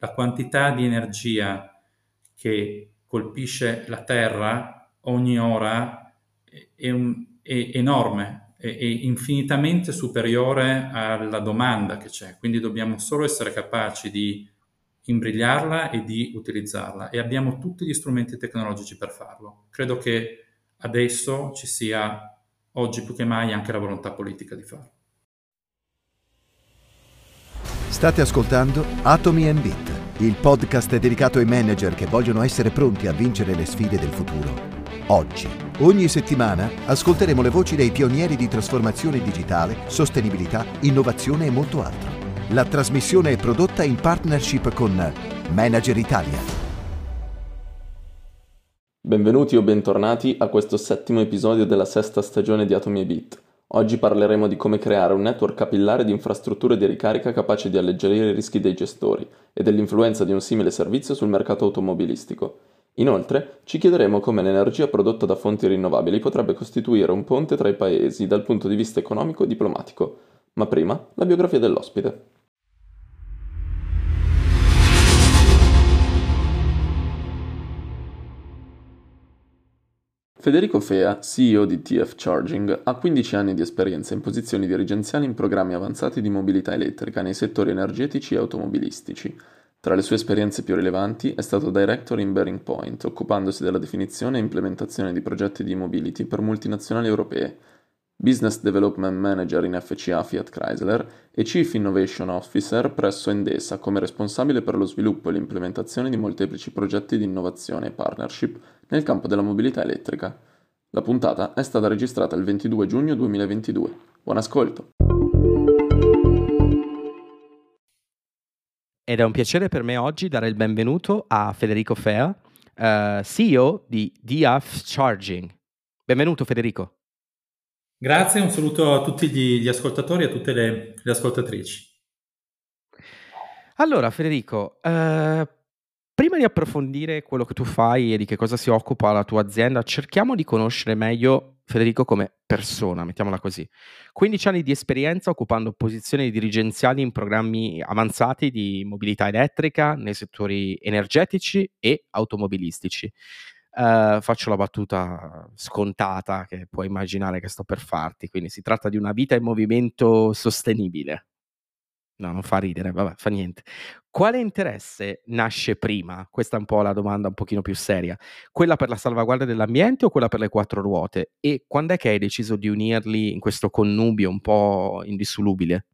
la quantità di energia che colpisce la Terra ogni ora è, un, è enorme, è, è infinitamente superiore alla domanda che c'è, quindi dobbiamo solo essere capaci di imbrigliarla e di utilizzarla e abbiamo tutti gli strumenti tecnologici per farlo. Credo che adesso ci sia, oggi più che mai, anche la volontà politica di farlo. State ascoltando Atomi Bit, il podcast dedicato ai manager che vogliono essere pronti a vincere le sfide del futuro. Oggi, ogni settimana, ascolteremo le voci dei pionieri di trasformazione digitale, sostenibilità, innovazione e molto altro. La trasmissione è prodotta in partnership con Manager Italia. Benvenuti o bentornati a questo settimo episodio della sesta stagione di Atomi Bit. Oggi parleremo di come creare un network capillare di infrastrutture di ricarica capace di alleggerire i rischi dei gestori e dell'influenza di un simile servizio sul mercato automobilistico. Inoltre, ci chiederemo come l'energia prodotta da fonti rinnovabili potrebbe costituire un ponte tra i paesi dal punto di vista economico e diplomatico. Ma prima, la biografia dell'ospite. Federico Fea, CEO di TF Charging, ha 15 anni di esperienza in posizioni dirigenziali in programmi avanzati di mobilità elettrica nei settori energetici e automobilistici. Tra le sue esperienze più rilevanti è stato director in Bearing Point, occupandosi della definizione e implementazione di progetti di mobility per multinazionali europee, Business Development Manager in FCA Fiat Chrysler e Chief Innovation Officer presso Endesa come responsabile per lo sviluppo e l'implementazione di molteplici progetti di innovazione e partnership nel campo della mobilità elettrica. La puntata è stata registrata il 22 giugno 2022. Buon ascolto! Ed è un piacere per me oggi dare il benvenuto a Federico Fea, uh, eh, CEO di DF Charging. Benvenuto Federico. Grazie, un saluto a tutti gli, gli ascoltatori e a tutte le, le ascoltatrici. Allora Federico, uh, Prima di approfondire quello che tu fai e di che cosa si occupa la tua azienda, cerchiamo di conoscere meglio Federico come persona, mettiamola così. 15 anni di esperienza occupando posizioni dirigenziali in programmi avanzati di mobilità elettrica nei settori energetici e automobilistici. Uh, faccio la battuta scontata che puoi immaginare che sto per farti, quindi si tratta di una vita in movimento sostenibile. No, non fa ridere, vabbè, fa niente. Quale interesse nasce prima? Questa è un po' la domanda un pochino più seria. Quella per la salvaguardia dell'ambiente o quella per le quattro ruote? E quando è che hai deciso di unirli in questo connubio un po' indissolubile?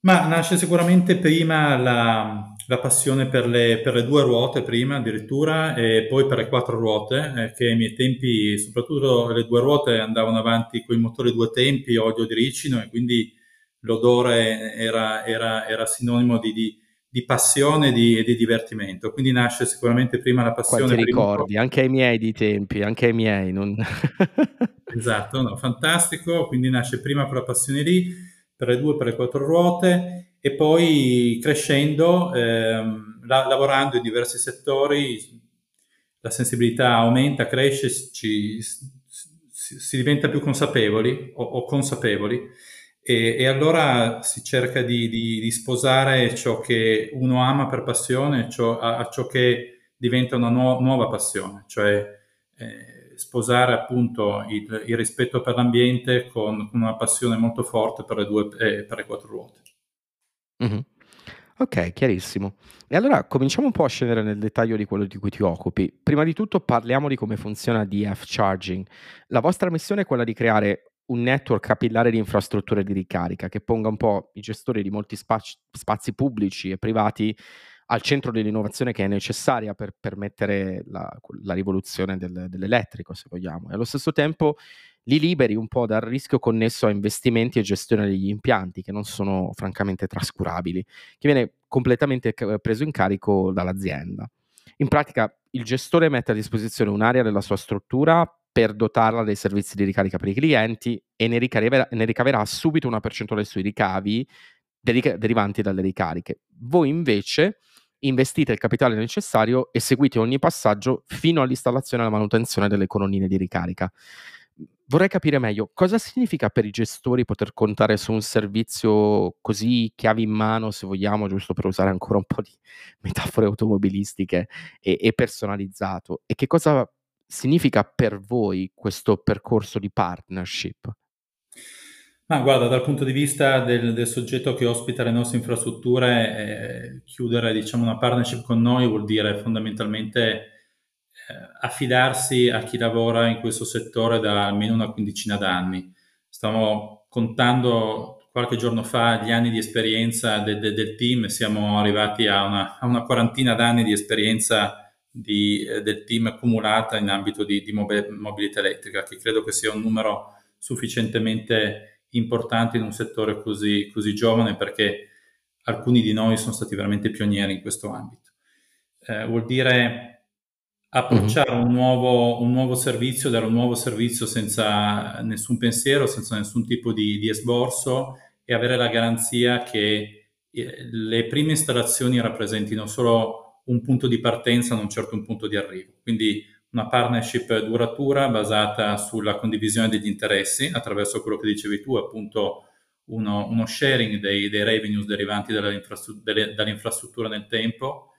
Ma nasce sicuramente prima la, la passione per le, per le, due ruote, prima addirittura, e poi per le quattro ruote, eh, che ai miei tempi, soprattutto le due ruote andavano avanti con i motori due tempi, olio di ricino, e quindi l'odore era, era, era sinonimo di, di, di passione e di, di, divertimento. Quindi nasce sicuramente prima la passione. Quanti ricordi, anche ai miei di tempi, anche ai miei. Non... esatto, no, fantastico. Quindi nasce prima quella passione lì, per le due, per le quattro ruote, e poi crescendo, ehm, la, lavorando in diversi settori, la sensibilità aumenta, cresce, ci, si, si diventa più consapevoli o, o consapevoli e, e, allora si cerca di, di, di, sposare ciò che uno ama per passione ciò, a, a, ciò che diventa una nu- nuova passione, cioè eh, sposare appunto il, il, rispetto per l'ambiente con, con, una passione molto forte per le, due, eh, per le quattro ruote. Mm-hmm. Ok, chiarissimo. E allora cominciamo un po' a scendere nel dettaglio di quello di cui ti occupi. Prima di tutto parliamo di come funziona DF Charging. La vostra missione è quella di creare un network capillare di infrastrutture di ricarica che ponga un po' i gestori di molti spazi, spazi pubblici e privati al centro dell'innovazione che è necessaria per permettere la, la rivoluzione del, dell'elettrico, se vogliamo, e allo stesso tempo li liberi un po' dal rischio connesso a investimenti e gestione degli impianti, che non sono francamente trascurabili, che viene completamente preso in carico dall'azienda. In pratica, il gestore mette a disposizione un'area della sua struttura per dotarla dei servizi di ricarica per i clienti e ne ricaverà, ne ricaverà subito una percentuale sui ricavi deric- derivanti dalle ricariche. Voi invece investite il capitale necessario e seguite ogni passaggio fino all'installazione e alla manutenzione delle colonnine di ricarica. Vorrei capire meglio, cosa significa per i gestori poter contare su un servizio così chiavi in mano, se vogliamo, giusto per usare ancora un po' di metafore automobilistiche, e e personalizzato? E che cosa significa per voi questo percorso di partnership? Ma guarda, dal punto di vista del del soggetto che ospita le nostre infrastrutture, ehm, chiudere diciamo una partnership con noi vuol dire fondamentalmente eh, affidarsi a chi lavora in questo settore da almeno una quindicina d'anni. Stiamo contando qualche giorno fa gli anni di esperienza de, de, del team, siamo arrivati a una, a una quarantina d'anni di esperienza di, eh, del team accumulata in ambito di, di mobilità elettrica, che credo che sia un numero sufficientemente importante in un settore così, così giovane perché alcuni di noi sono stati veramente pionieri in questo ambito. Eh, vuol dire approcciare mm-hmm. un, nuovo, un, nuovo, servizio, dare un nuovo servizio senza nessun pensiero, senza nessun tipo di, di esborso e avere la garanzia che eh, le prime installazioni rappresentino solo un punto di partenza, non certo un punto di arrivo. Quindi una partnership duratura basata sulla condivisione degli interessi attraverso quello che dicevi tu, appunto uno, uno sharing dei, dei, revenues derivanti dall'infrastruttura, dall'infrastruttura nel tempo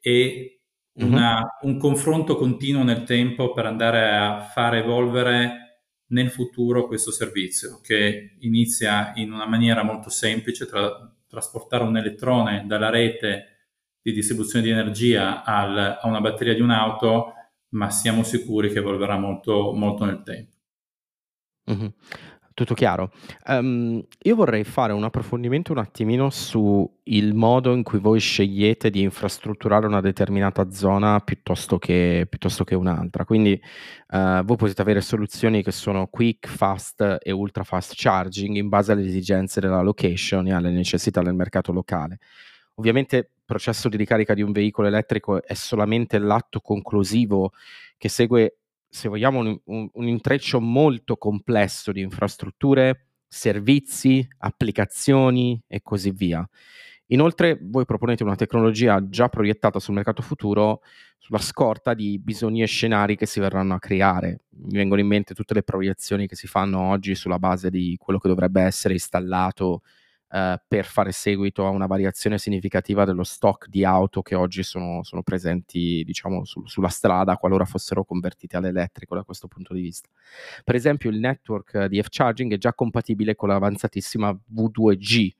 e una, uh-huh. un confronto continuo nel tempo per andare a far evolvere nel futuro questo servizio che inizia in una maniera molto semplice tra trasportare un elettrone dalla rete di distribuzione di energia al, a una batteria di un'auto, ma siamo sicuri che evolverà molto, molto nel tempo. Uh-huh. Tutto chiaro. Ehm, io vorrei fare un approfondimento un attimino su il modo in cui voi scegliete di infrastrutturare una determinata zona piuttosto che, piuttosto che un'altra. Quindi eh, voi potete avere soluzioni che sono quick, fast e ultra fast charging in base alle esigenze della location e alle necessità del mercato locale. Ovviamente il processo di ricarica di un veicolo elettrico è solamente l'atto conclusivo che segue se vogliamo, un, un, un intreccio molto complesso di infrastrutture, servizi, applicazioni e così via. Inoltre voi proponete una tecnologia già proiettata sul mercato futuro sulla scorta di bisogni e scenari che si verranno a creare. Mi vengono in mente tutte le proiezioni che si fanno oggi sulla base di quello che dovrebbe essere installato eh, per fare seguito a una variazione significativa dello stock di auto che oggi sono, sono presenti diciamo, su, sulla strada qualora fossero convertite all'elettrico da questo punto di vista. Per esempio il network di F-Charging è già compatibile con l'avanzatissima V2G,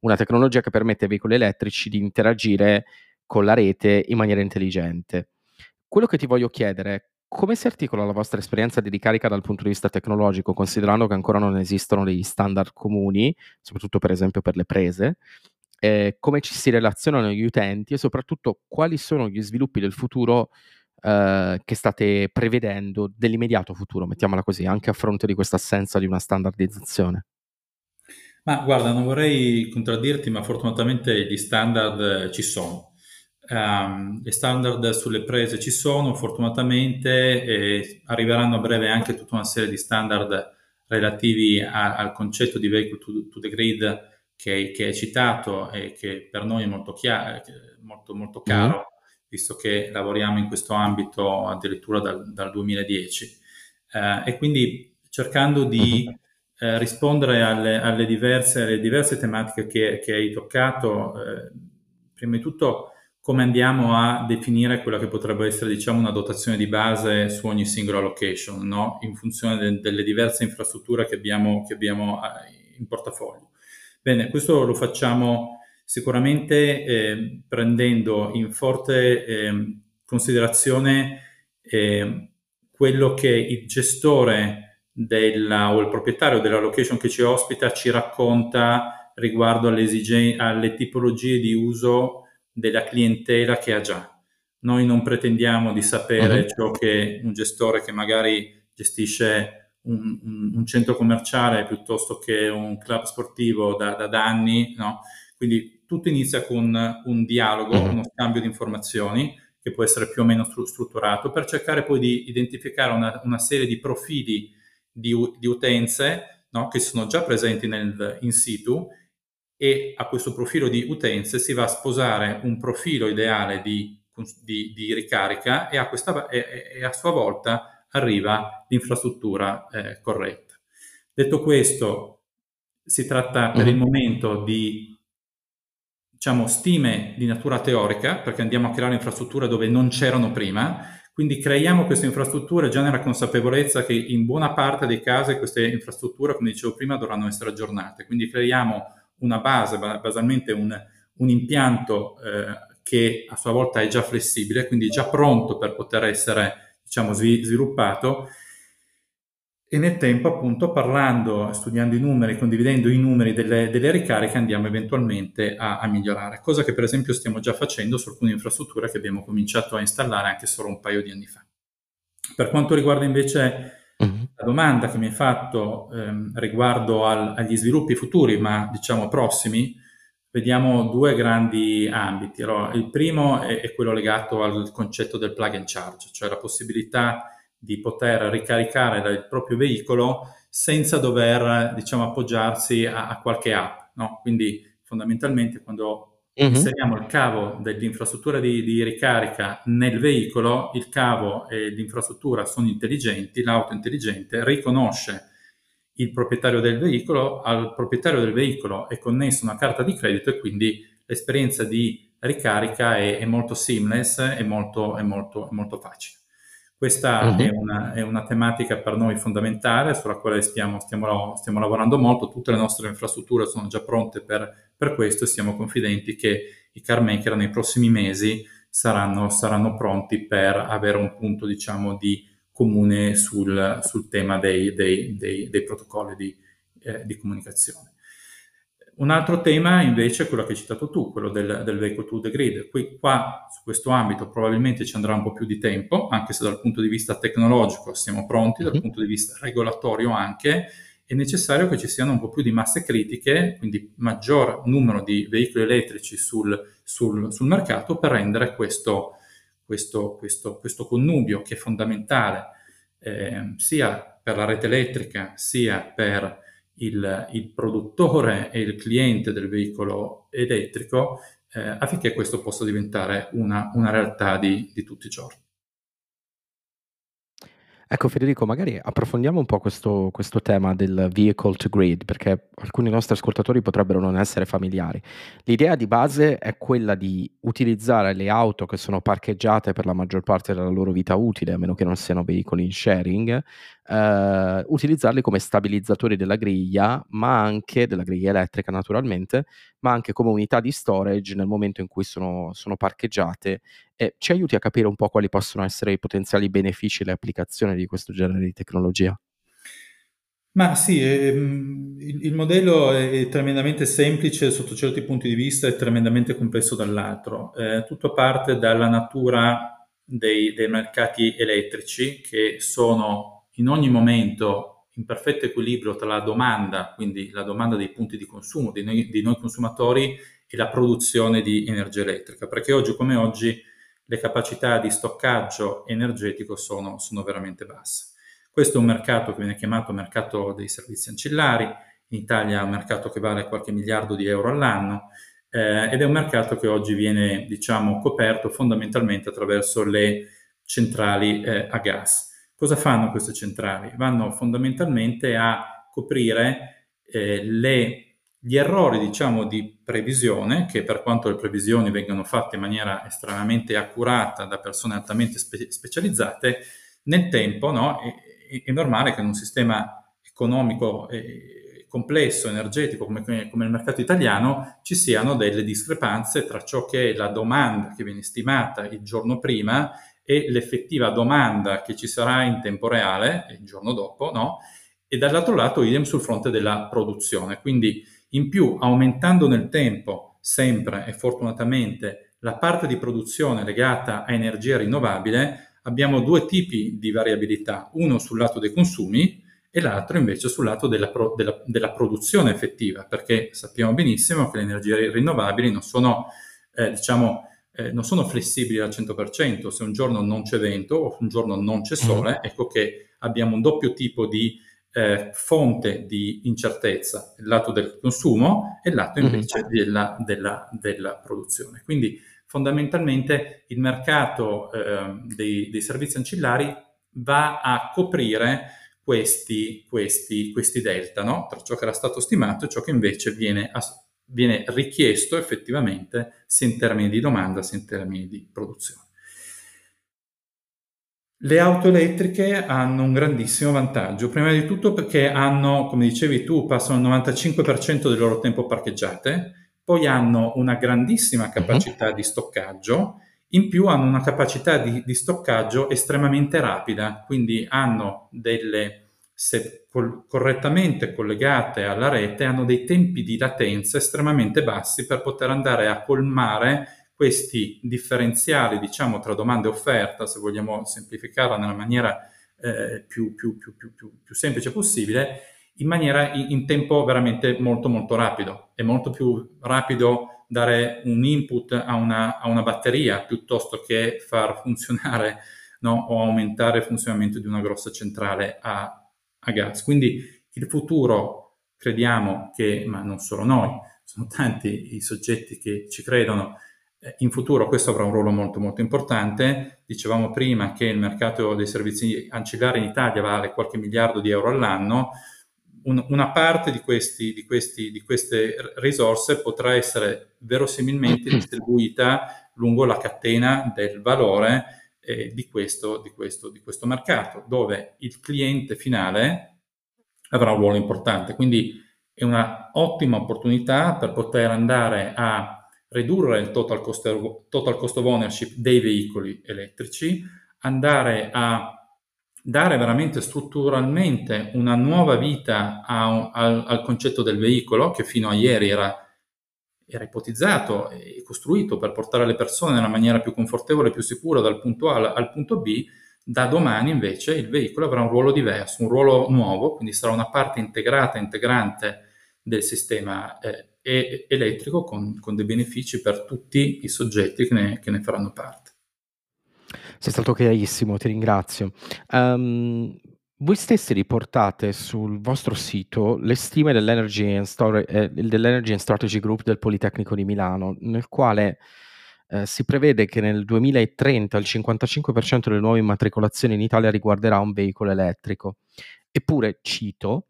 una tecnologia che permette ai veicoli elettrici di interagire con la rete in maniera intelligente. Quello che ti voglio chiedere è come si articola la vostra esperienza di ricarica dal punto di vista tecnologico, considerando che ancora non esistono degli standard comuni, soprattutto per esempio per le prese? Eh, come ci si relazionano gli utenti e soprattutto quali sono gli sviluppi del futuro eh, che state prevedendo dell'immediato futuro, mettiamola così, anche a fronte di questa assenza di una standardizzazione? Ma guarda, non vorrei contraddirti, ma fortunatamente gli standard ci sono. Um, le standard sulle prese ci sono fortunatamente e arriveranno a breve anche tutta una serie di standard relativi a, al concetto di vehicle to, to the grid che, che, è citato e che per noi è molto, chiaro, molto, molto mm-hmm. caro, mm. visto che lavoriamo in questo ambito addirittura dal, dal 2010. Uh, e quindi cercando di uh, rispondere alle, alle, diverse, alle, diverse, tematiche che, che hai toccato, uh, prima di tutto come andiamo a definire quella che potrebbe essere diciamo, una dotazione di base su ogni singola location, no? in funzione de- delle diverse infrastrutture che abbiamo, che abbiamo eh, in portafoglio. Bene, questo lo facciamo sicuramente eh, prendendo in forte eh, considerazione eh, quello che il gestore della, o il proprietario della location che ci ospita ci racconta riguardo alle, esige- alle tipologie di uso della clientela che ha già. Noi non pretendiamo di sapere uh-huh. ciò che un gestore che magari gestisce un, un, un, centro commerciale piuttosto che un club sportivo da, da, anni, no? Quindi tutto inizia con un dialogo, uh-huh. uno scambio di informazioni che può essere più o meno strutturato per cercare poi di identificare una, una serie di profili di, di utenze no? che sono già presenti nel, in situ e a questo profilo di utenze si va a sposare un profilo ideale di, di, di ricarica e a, questa, e, e a, sua volta arriva l'infrastruttura eh, corretta. Detto questo, si tratta per il mm-hmm. momento di diciamo, stime di natura teorica, perché andiamo a creare infrastrutture dove non c'erano prima, quindi creiamo queste infrastrutture già nella consapevolezza che in buona parte dei casi queste infrastrutture, come dicevo prima, dovranno essere aggiornate. Quindi creiamo una base, basalmente un, un impianto eh, che a sua volta è già flessibile, quindi già pronto per poter essere diciamo, sviluppato e nel tempo appunto parlando, studiando i numeri, condividendo i numeri delle, delle ricariche andiamo eventualmente a, a, migliorare, cosa che per esempio stiamo già facendo su alcune infrastrutture che abbiamo cominciato a installare anche solo un paio di anni fa. Per quanto riguarda invece. La domanda che mi hai fatto ehm, riguardo al, agli sviluppi futuri, ma diciamo prossimi, vediamo due grandi ambiti. Allora, il primo è, è quello legato al concetto del plug and charge, cioè la possibilità di poter ricaricare il proprio veicolo senza dover, diciamo, appoggiarsi a, a qualche app. No? Quindi fondamentalmente quando uh-huh. inseriamo il cavo dell'infrastruttura di, di, ricarica nel veicolo, il cavo e l'infrastruttura sono intelligenti, l'auto intelligente riconosce il proprietario del veicolo, al proprietario del veicolo è connessa una carta di credito e quindi l'esperienza di ricarica è, è molto seamless e molto, molto, molto facile. Questa uh-huh. è, una, è, una, tematica per noi fondamentale sulla quale stiamo, stiamo, stiamo, lavorando molto, tutte le nostre infrastrutture sono già pronte per, per, questo e siamo confidenti che i car maker nei prossimi mesi saranno, saranno pronti per avere un punto diciamo, di comune sul, sul tema dei, dei, dei, dei protocolli di, eh, di comunicazione. Un altro tema invece è quello che hai citato tu, quello del, del vehicle to the grid. Qui, qua, su questo ambito, probabilmente ci andrà un po' più di tempo, anche se dal punto di vista tecnologico siamo pronti, dal mhm. punto di vista regolatorio anche, è necessario che ci siano un po' più di masse critiche, quindi maggior numero di veicoli elettrici sul, sul, sul mercato per rendere questo, questo, questo, questo connubio che è fondamentale eh, sia per la rete elettrica sia per il, il produttore e il cliente del veicolo elettrico eh, affinché questo possa diventare una, una realtà di, di tutti i giorni. Ecco Federico, magari approfondiamo un po' questo, questo, tema del vehicle to grid, perché alcuni nostri ascoltatori potrebbero non essere familiari. L'idea di base è quella di utilizzare le auto che sono parcheggiate per la maggior parte della loro vita utile, a meno che non siano veicoli in sharing, eh, utilizzarli come stabilizzatori della griglia, ma anche della griglia elettrica naturalmente, ma anche come unità di storage nel momento in cui sono, sono parcheggiate. E ci aiuti a capire un po' quali possono essere i potenziali benefici e le applicazioni di questo genere di tecnologia? Ma sì, ehm, il, il, modello è tremendamente semplice sotto certi punti di vista e tremendamente complesso dall'altro. Eh, tutto parte dalla natura dei, dei mercati elettrici che sono in ogni momento in perfetto equilibrio tra la domanda, quindi la domanda dei punti di consumo di noi, di noi consumatori e la produzione di energia elettrica, perché oggi come oggi le capacità di stoccaggio energetico sono, sono veramente basse. Questo è un mercato che viene chiamato mercato dei servizi ancillari, in Italia è un mercato che vale qualche miliardo di euro all'anno eh, ed è un mercato che oggi viene diciamo, coperto fondamentalmente attraverso le centrali eh, a gas. Cosa fanno queste centrali? Vanno fondamentalmente a coprire eh, le, gli errori diciamo, di previsione, che per quanto le previsioni vengano fatte in maniera estremamente accurata da persone altamente spe- specializzate, nel tempo no, è, è, normale che in un sistema economico complesso, energetico come, come il mercato italiano, ci siano delle discrepanze tra ciò che è la domanda che viene stimata il giorno prima e l'effettiva domanda che ci sarà in tempo reale, il giorno dopo, no? E dall'altro lato idem sul fronte della produzione. Quindi in più, aumentando nel tempo, sempre e fortunatamente, la parte di produzione legata a energia rinnovabile, abbiamo due tipi di variabilità, uno sul lato dei consumi e l'altro invece sul lato della, pro- della, della produzione effettiva, perché sappiamo benissimo che le energie rinnovabili non sono, eh, diciamo, eh, non sono flessibili al 100%, se un giorno non c'è vento o un giorno non c'è sole, mm. ecco che abbiamo un doppio tipo di eh, fonte di incertezza, il lato del consumo e il lato mm-hmm. invece mm. della, della, della, produzione. Quindi fondamentalmente il mercato eh, dei, dei, servizi ancillari va a coprire questi, questi, questi delta, no? tra ciò che era stato stimato e ciò che invece viene, viene richiesto effettivamente sia in termini di domanda sia in termini di produzione. Le auto elettriche hanno un grandissimo vantaggio, prima di tutto perché hanno, come dicevi tu, passano il 95% del loro tempo parcheggiate, poi hanno una grandissima mhm. capacità uh-huh. di stoccaggio, in più hanno una capacità di, di stoccaggio estremamente rapida, quindi hanno delle, se col, correttamente collegate alla rete, hanno dei tempi di latenza estremamente bassi per poter andare a colmare questi differenziali, diciamo, tra domanda e offerta, se vogliamo semplificarla nella maniera eh, più, più, più, più, semplice possibile, in maniera in, in, tempo veramente molto molto rapido. È molto più rapido dare un input a una, a una batteria piuttosto che far funzionare no, o aumentare il funzionamento di una grossa centrale a, a gas. Quindi il futuro crediamo che, ma non solo noi, sono tanti i soggetti che ci credono, in futuro questo avrà un ruolo molto molto importante. Dicevamo prima che il mercato dei servizi ancillari in Italia vale qualche miliardo di euro all'anno. Un, una parte di, questi, di, questi, di, queste risorse potrà essere verosimilmente distribuita lungo la catena del valore eh, di, questo, questo, di questo mercato, dove il cliente finale avrà un ruolo importante. Quindi è un'ottima opportunità per poter andare a ridurre il total cost, total cost of ownership dei veicoli elettrici, andare a dare veramente strutturalmente una nuova vita a, a, al concetto del veicolo che fino a ieri era, era, ipotizzato e costruito per portare le persone nella maniera più confortevole e più sicura dal punto A al punto B, da domani invece il veicolo avrà un ruolo diverso, un ruolo nuovo, quindi sarà una parte integrata, integrante del sistema eh, e elettrico con, con, dei benefici per tutti i soggetti che ne, che ne, faranno parte. Sei stato chiarissimo, ti ringrazio. Um, voi stessi riportate sul vostro sito le stime dell'Energy and, Stor- eh, dell'Energy and Strategy Group del Politecnico di Milano, nel quale eh, si prevede che nel 2030 il 55% delle nuove immatricolazioni in Italia riguarderà un veicolo elettrico. Eppure, cito,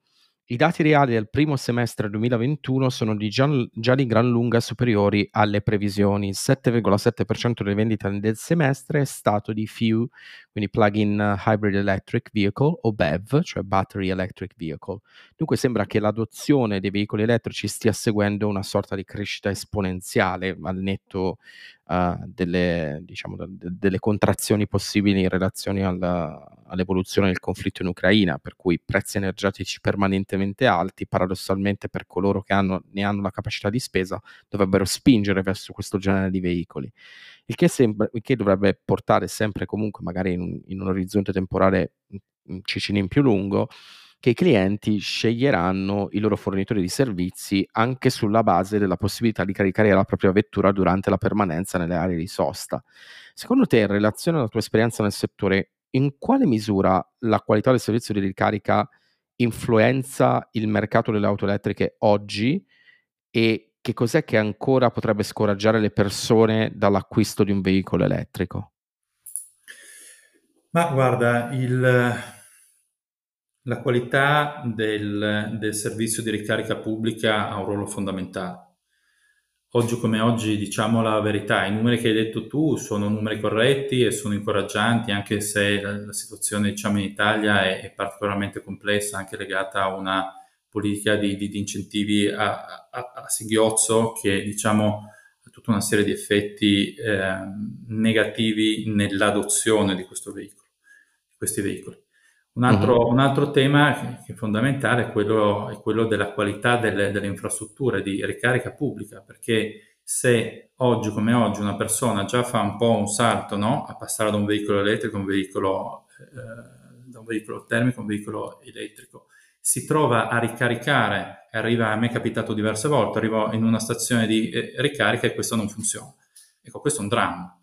i dati reali del primo semestre 2021 sono di già, già di gran lunga superiori alle previsioni. Il 7,7% delle vendite del semestre è stato di FIU, quindi Plug-in Hybrid Electric Vehicle o BEV, cioè Battery Electric Vehicle. Dunque sembra che l'adozione dei veicoli elettrici stia seguendo una sorta di crescita esponenziale al netto uh, delle, diciamo, de- delle, contrazioni possibili in relazione alla, all'evoluzione del conflitto in Ucraina, per cui prezzi energetici permanentemente alti, paradossalmente per coloro che hanno, ne hanno la capacità di spesa, dovrebbero spingere verso questo genere di veicoli. Il che, sembra, il che dovrebbe portare sempre comunque, magari in, in un orizzonte temporale cicino in più lungo, che i clienti sceglieranno i loro fornitori di servizi anche sulla base della possibilità di caricare la propria vettura durante la permanenza nelle aree di sosta. Secondo te, in relazione alla tua esperienza nel settore, in quale misura la qualità del servizio di ricarica influenza il mercato delle auto elettriche oggi e che cos'è che ancora potrebbe scoraggiare le persone dall'acquisto di un veicolo elettrico? Ma guarda, il, la qualità del, del, servizio di ricarica pubblica ha un ruolo fondamentale. Oggi come oggi diciamo la verità, i numeri che hai detto tu sono numeri corretti e sono incoraggianti, anche se la, la situazione diciamo, in Italia è, è, particolarmente complessa, anche legata a una politica di, di, di incentivi a, a, a, singhiozzo che diciamo ha tutta una serie di effetti eh, negativi nell'adozione di questo veicolo, questi veicoli. Un altro, uh-huh. un altro, tema che è fondamentale è quello, è quello della qualità delle, delle, infrastrutture di ricarica pubblica, perché se oggi come oggi una persona già fa un po' un salto no? a passare da un veicolo elettrico a un veicolo, eh, da un veicolo termico a un veicolo elettrico, si trova a ricaricare, arriva, a me è capitato diverse volte, arrivo in una stazione di eh, ricarica e questo non funziona. Ecco, questo è un dramma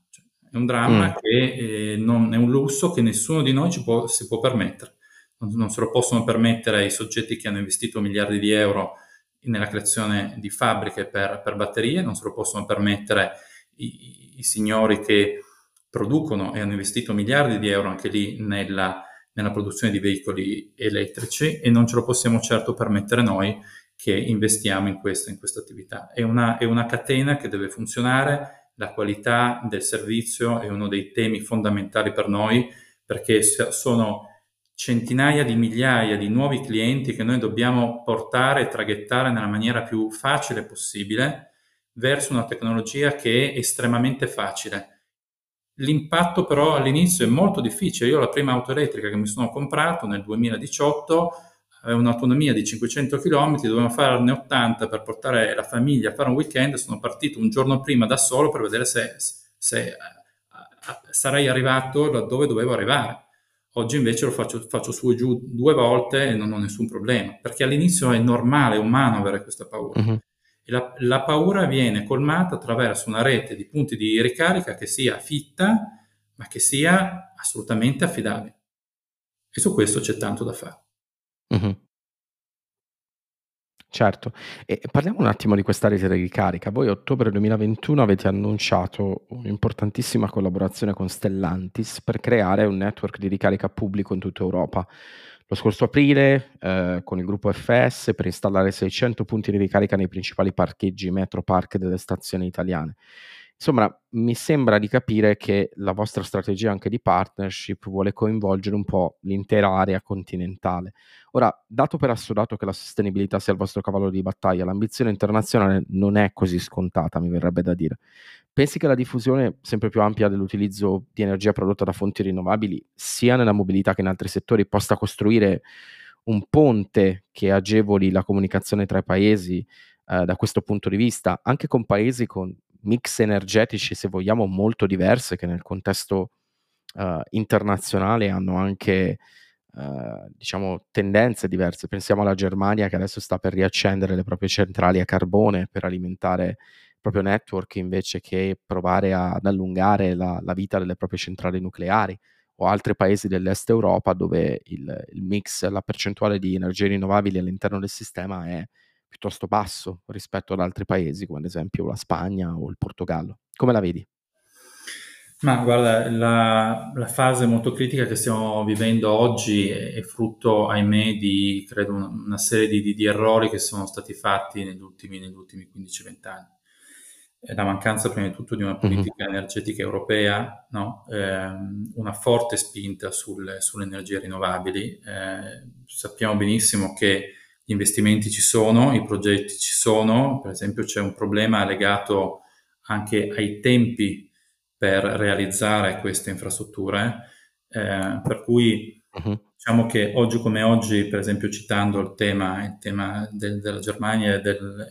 è un dramma mm. che eh, non, è un lusso che nessuno di noi può, si può permettere. Non, non, se lo possono permettere i soggetti che hanno investito miliardi di euro nella creazione di fabbriche per, per batterie, non se lo possono permettere i, i, signori che producono e hanno investito miliardi di euro anche lì nella, nella produzione di veicoli elettrici e non ce lo possiamo certo permettere noi che investiamo in questa, in questa attività. È una, è una catena che deve funzionare, la qualità del servizio è uno dei temi fondamentali per noi perché sono centinaia di migliaia di nuovi clienti che noi dobbiamo portare e traghettare nella maniera più facile possibile verso una tecnologia che è estremamente facile L'impatto però all'inizio è molto difficile. Io la prima auto elettrica che mi sono comprato nel 2018 aveva un'autonomia di 500 km, dovevo farne 80 per portare la famiglia a fare un weekend, sono partito un giorno prima da solo per vedere se, se uh, sarei arrivato dove dovevo arrivare. Oggi invece lo faccio, faccio, su e giù due volte e non ho nessun problema, perché all'inizio è normale, è umano avere questa paura. Uh-huh. La, la, paura viene colmata attraverso una rete di punti di ricarica che sia fitta, ma che sia assolutamente affidabile. E su questo c'è tanto da fare. Uh-huh. Certo, e parliamo un attimo di questa rete di ricarica. Voi a ottobre 2021 avete annunciato un'importantissima collaborazione con Stellantis per creare un network di ricarica pubblico in tutta Europa. Lo scorso aprile, eh, con il gruppo FS, per installare 600 punti di ricarica nei principali parcheggi metro park delle stazioni italiane. Insomma, mi sembra di capire che la vostra strategia anche di partnership vuole coinvolgere un po' l'intera area continentale. Ora, dato per assodato che la sostenibilità sia il vostro cavallo di battaglia, l'ambizione internazionale non è così scontata, mi verrebbe da dire. Pensi che la diffusione sempre più ampia dell'utilizzo di energia prodotta da fonti rinnovabili, sia nella mobilità che in altri settori, possa costruire un ponte che agevoli la comunicazione tra i paesi eh, da questo punto di vista, anche con paesi con mix energetici, se vogliamo, molto diverse, che nel contesto eh, internazionale hanno anche Uh, diciamo tendenze diverse. Pensiamo alla Germania che adesso sta per riaccendere le proprie centrali a carbone per alimentare proprio network invece che provare a, ad allungare la, la, vita delle proprie centrali nucleari o altri paesi dell'est Europa dove il, il mix, la percentuale di energie rinnovabili all'interno del sistema è piuttosto basso rispetto ad altri paesi come ad esempio la Spagna o il Portogallo. Come la vedi? Ma guarda, la, la, fase molto critica che stiamo vivendo oggi è, è frutto, ahimè, di credo una, una serie di, di, di, errori che sono stati fatti negli ultimi, negli ultimi 15-20 anni la mancanza prima di tutto di una politica mm-hmm. energetica europea, no? eh, una forte spinta sul, sulle energie rinnovabili. Eh, sappiamo benissimo che gli investimenti ci sono, i progetti ci sono, per esempio c'è un problema legato anche ai tempi per realizzare queste infrastrutture, eh, per cui uh-huh. diciamo che oggi come oggi, per esempio citando il tema, il tema del, della Germania e del,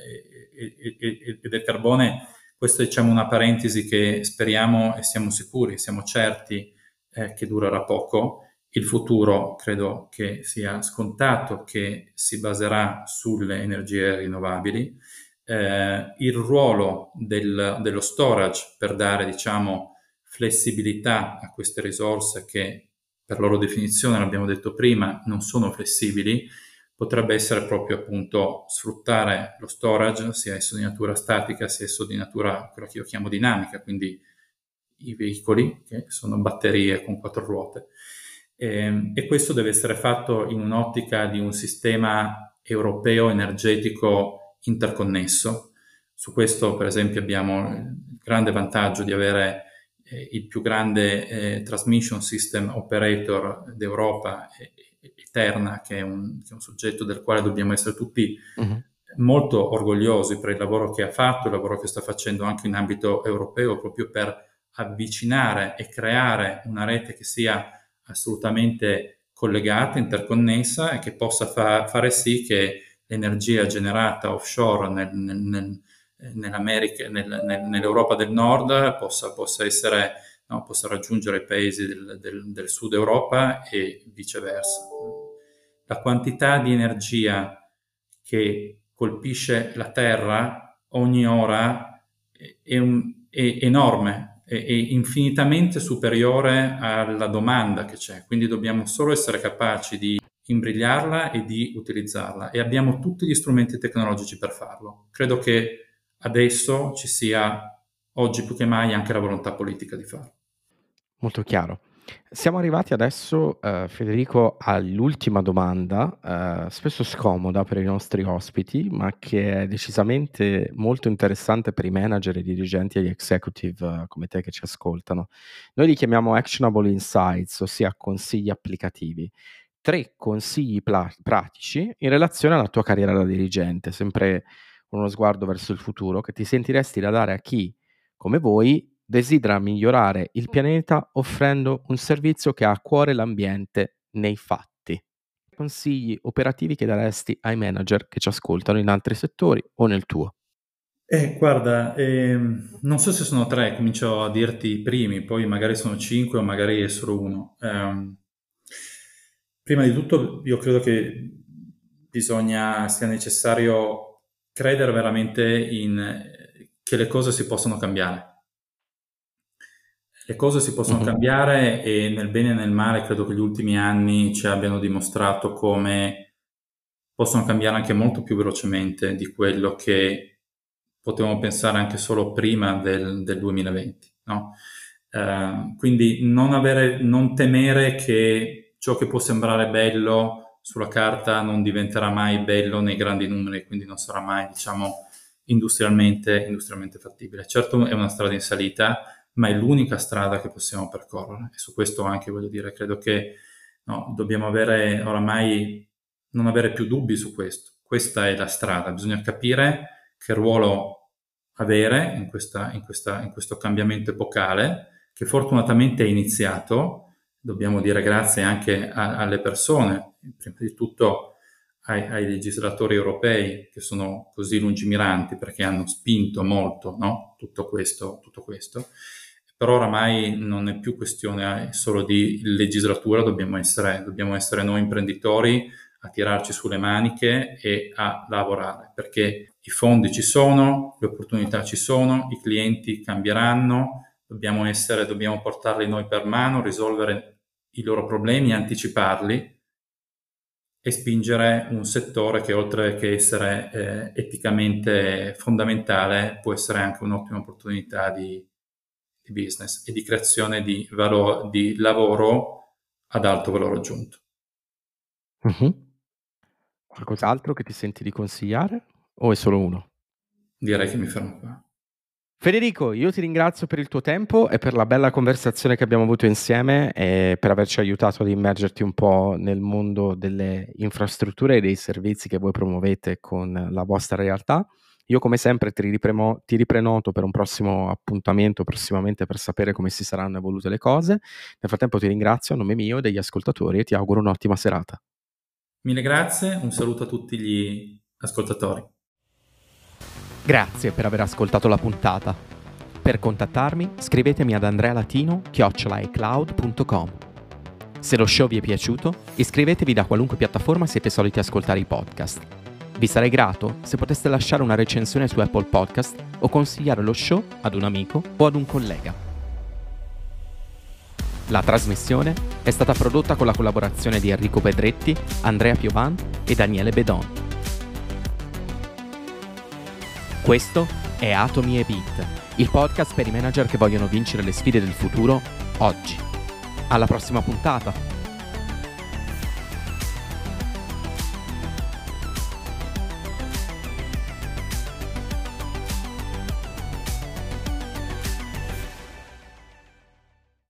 e, e, e del carbone, questa è diciamo, una parentesi che speriamo e siamo sicuri, siamo certi eh, che durerà poco. Il futuro credo che sia scontato che si baserà sulle energie rinnovabili. Eh, il ruolo del, dello storage per dare diciamo, flessibilità a queste risorse che per loro definizione, l'abbiamo detto prima, non sono flessibili, potrebbe essere proprio appunto sfruttare lo storage, sia esso di natura statica, sia esso di natura, quello che io chiamo dinamica, quindi i veicoli, che sono batterie con quattro ruote. E, ehm, e questo deve essere fatto in un'ottica di un sistema europeo energetico interconnesso. Su questo, per esempio, abbiamo il grande vantaggio di avere eh, il più grande eh, transmission system operator d'Europa e, Terna, che è, un, che è un, soggetto del quale dobbiamo essere tutti uh-huh. molto orgogliosi per il lavoro che ha fatto, il lavoro che sta facendo anche in ambito europeo, proprio per avvicinare e creare una rete che sia assolutamente collegata, interconnessa e che possa fa- fare sì che l'energia generata offshore nel, nel, nel, nell'Europa del Nord possa, possa essere no, possa raggiungere i paesi del, del, del, sud Europa e viceversa. La quantità di energia che colpisce la Terra ogni ora è, un, è enorme, è, è, infinitamente superiore alla domanda che c'è, quindi dobbiamo solo essere capaci di imbrigliarla e di utilizzarla e abbiamo tutti gli strumenti tecnologici per farlo. Credo che adesso ci sia, oggi più che mai, anche la volontà politica di farlo. Molto chiaro. Siamo arrivati adesso, eh, Federico, all'ultima domanda, eh, spesso scomoda per i nostri ospiti, ma che è decisamente molto interessante per i manager, i dirigenti e gli executive eh, come te che ci ascoltano. Noi li chiamiamo actionable insights, ossia consigli applicativi. Tre consigli pla- pratici in relazione alla tua carriera da dirigente, sempre con uno sguardo verso il futuro, che ti sentiresti da dare a chi, come voi, desidera migliorare il pianeta offrendo un servizio che ha a cuore l'ambiente nei fatti. Consigli operativi che daresti ai manager che ci ascoltano in altri settori o nel tuo? Eh, guarda, ehm, non so se sono tre, comincio a dirti i primi, poi magari sono cinque o magari è solo uno. Eh, prima di tutto io credo che bisogna, sia necessario credere veramente in, che le cose si possono cambiare le cose si possono mm-hmm. cambiare e nel bene e nel male credo che gli ultimi anni ci abbiano dimostrato come possono cambiare anche molto più velocemente di quello che potevamo pensare anche solo prima del, del 2020. No? Uh, quindi non, avere, non temere che ciò che può sembrare bello sulla carta non diventerà mai bello nei grandi numeri, quindi non sarà mai, diciamo, industrialmente, industrialmente fattibile. Certo è una strada in salita, ma è l'unica strada che possiamo percorrere. E su questo anche voglio dire, credo che no, dobbiamo avere oramai, non avere più dubbi su questo. Questa è la strada, bisogna capire che ruolo avere in, questa, in, questa, in questo cambiamento epocale, che fortunatamente è iniziato, dobbiamo dire grazie anche a, alle persone, prima di tutto ai, ai, legislatori europei che sono così lungimiranti perché hanno spinto molto no? tutto, questo, tutto questo però oramai non è più questione eh, solo di legislatura, dobbiamo essere, dobbiamo essere noi imprenditori a tirarci sulle maniche e a lavorare, perché i fondi ci sono, le opportunità ci sono, i clienti cambieranno, dobbiamo, essere, dobbiamo portarli noi per mano, risolvere i loro problemi, anticiparli e spingere un settore che oltre che essere eh, eticamente fondamentale può essere anche un'ottima opportunità di, di business e di creazione di, valo- di lavoro ad alto valore aggiunto. Uh-huh. Qualcos'altro che ti senti di consigliare o è solo uno? Direi che mi fermo qua. Federico, io ti ringrazio per il tuo tempo e per la bella conversazione che abbiamo avuto insieme e per averci aiutato ad immergerti un po' nel mondo delle infrastrutture e dei servizi che voi promuovete con la vostra realtà. Io come sempre ti, ripremo, ti riprenoto per un prossimo appuntamento prossimamente per sapere come si saranno evolute le cose. Nel frattempo ti ringrazio a nome mio e degli ascoltatori e ti auguro un'ottima serata. Mille grazie, un saluto a tutti gli ascoltatori. Grazie per aver ascoltato la puntata. Per contattarmi scrivetemi ad andrealatino.com. Se lo show vi è piaciuto, iscrivetevi da qualunque piattaforma siete soliti ascoltare i podcast vi sarei grato se poteste lasciare una recensione su Apple Podcast o consigliare lo show ad un amico o ad un collega. La trasmissione è stata prodotta con la collaborazione di Enrico Pedretti, Andrea Piovan e Daniele Bedon. Questo è Atomi e Beat, il podcast per i manager che vogliono vincere le sfide del futuro oggi. Alla prossima puntata!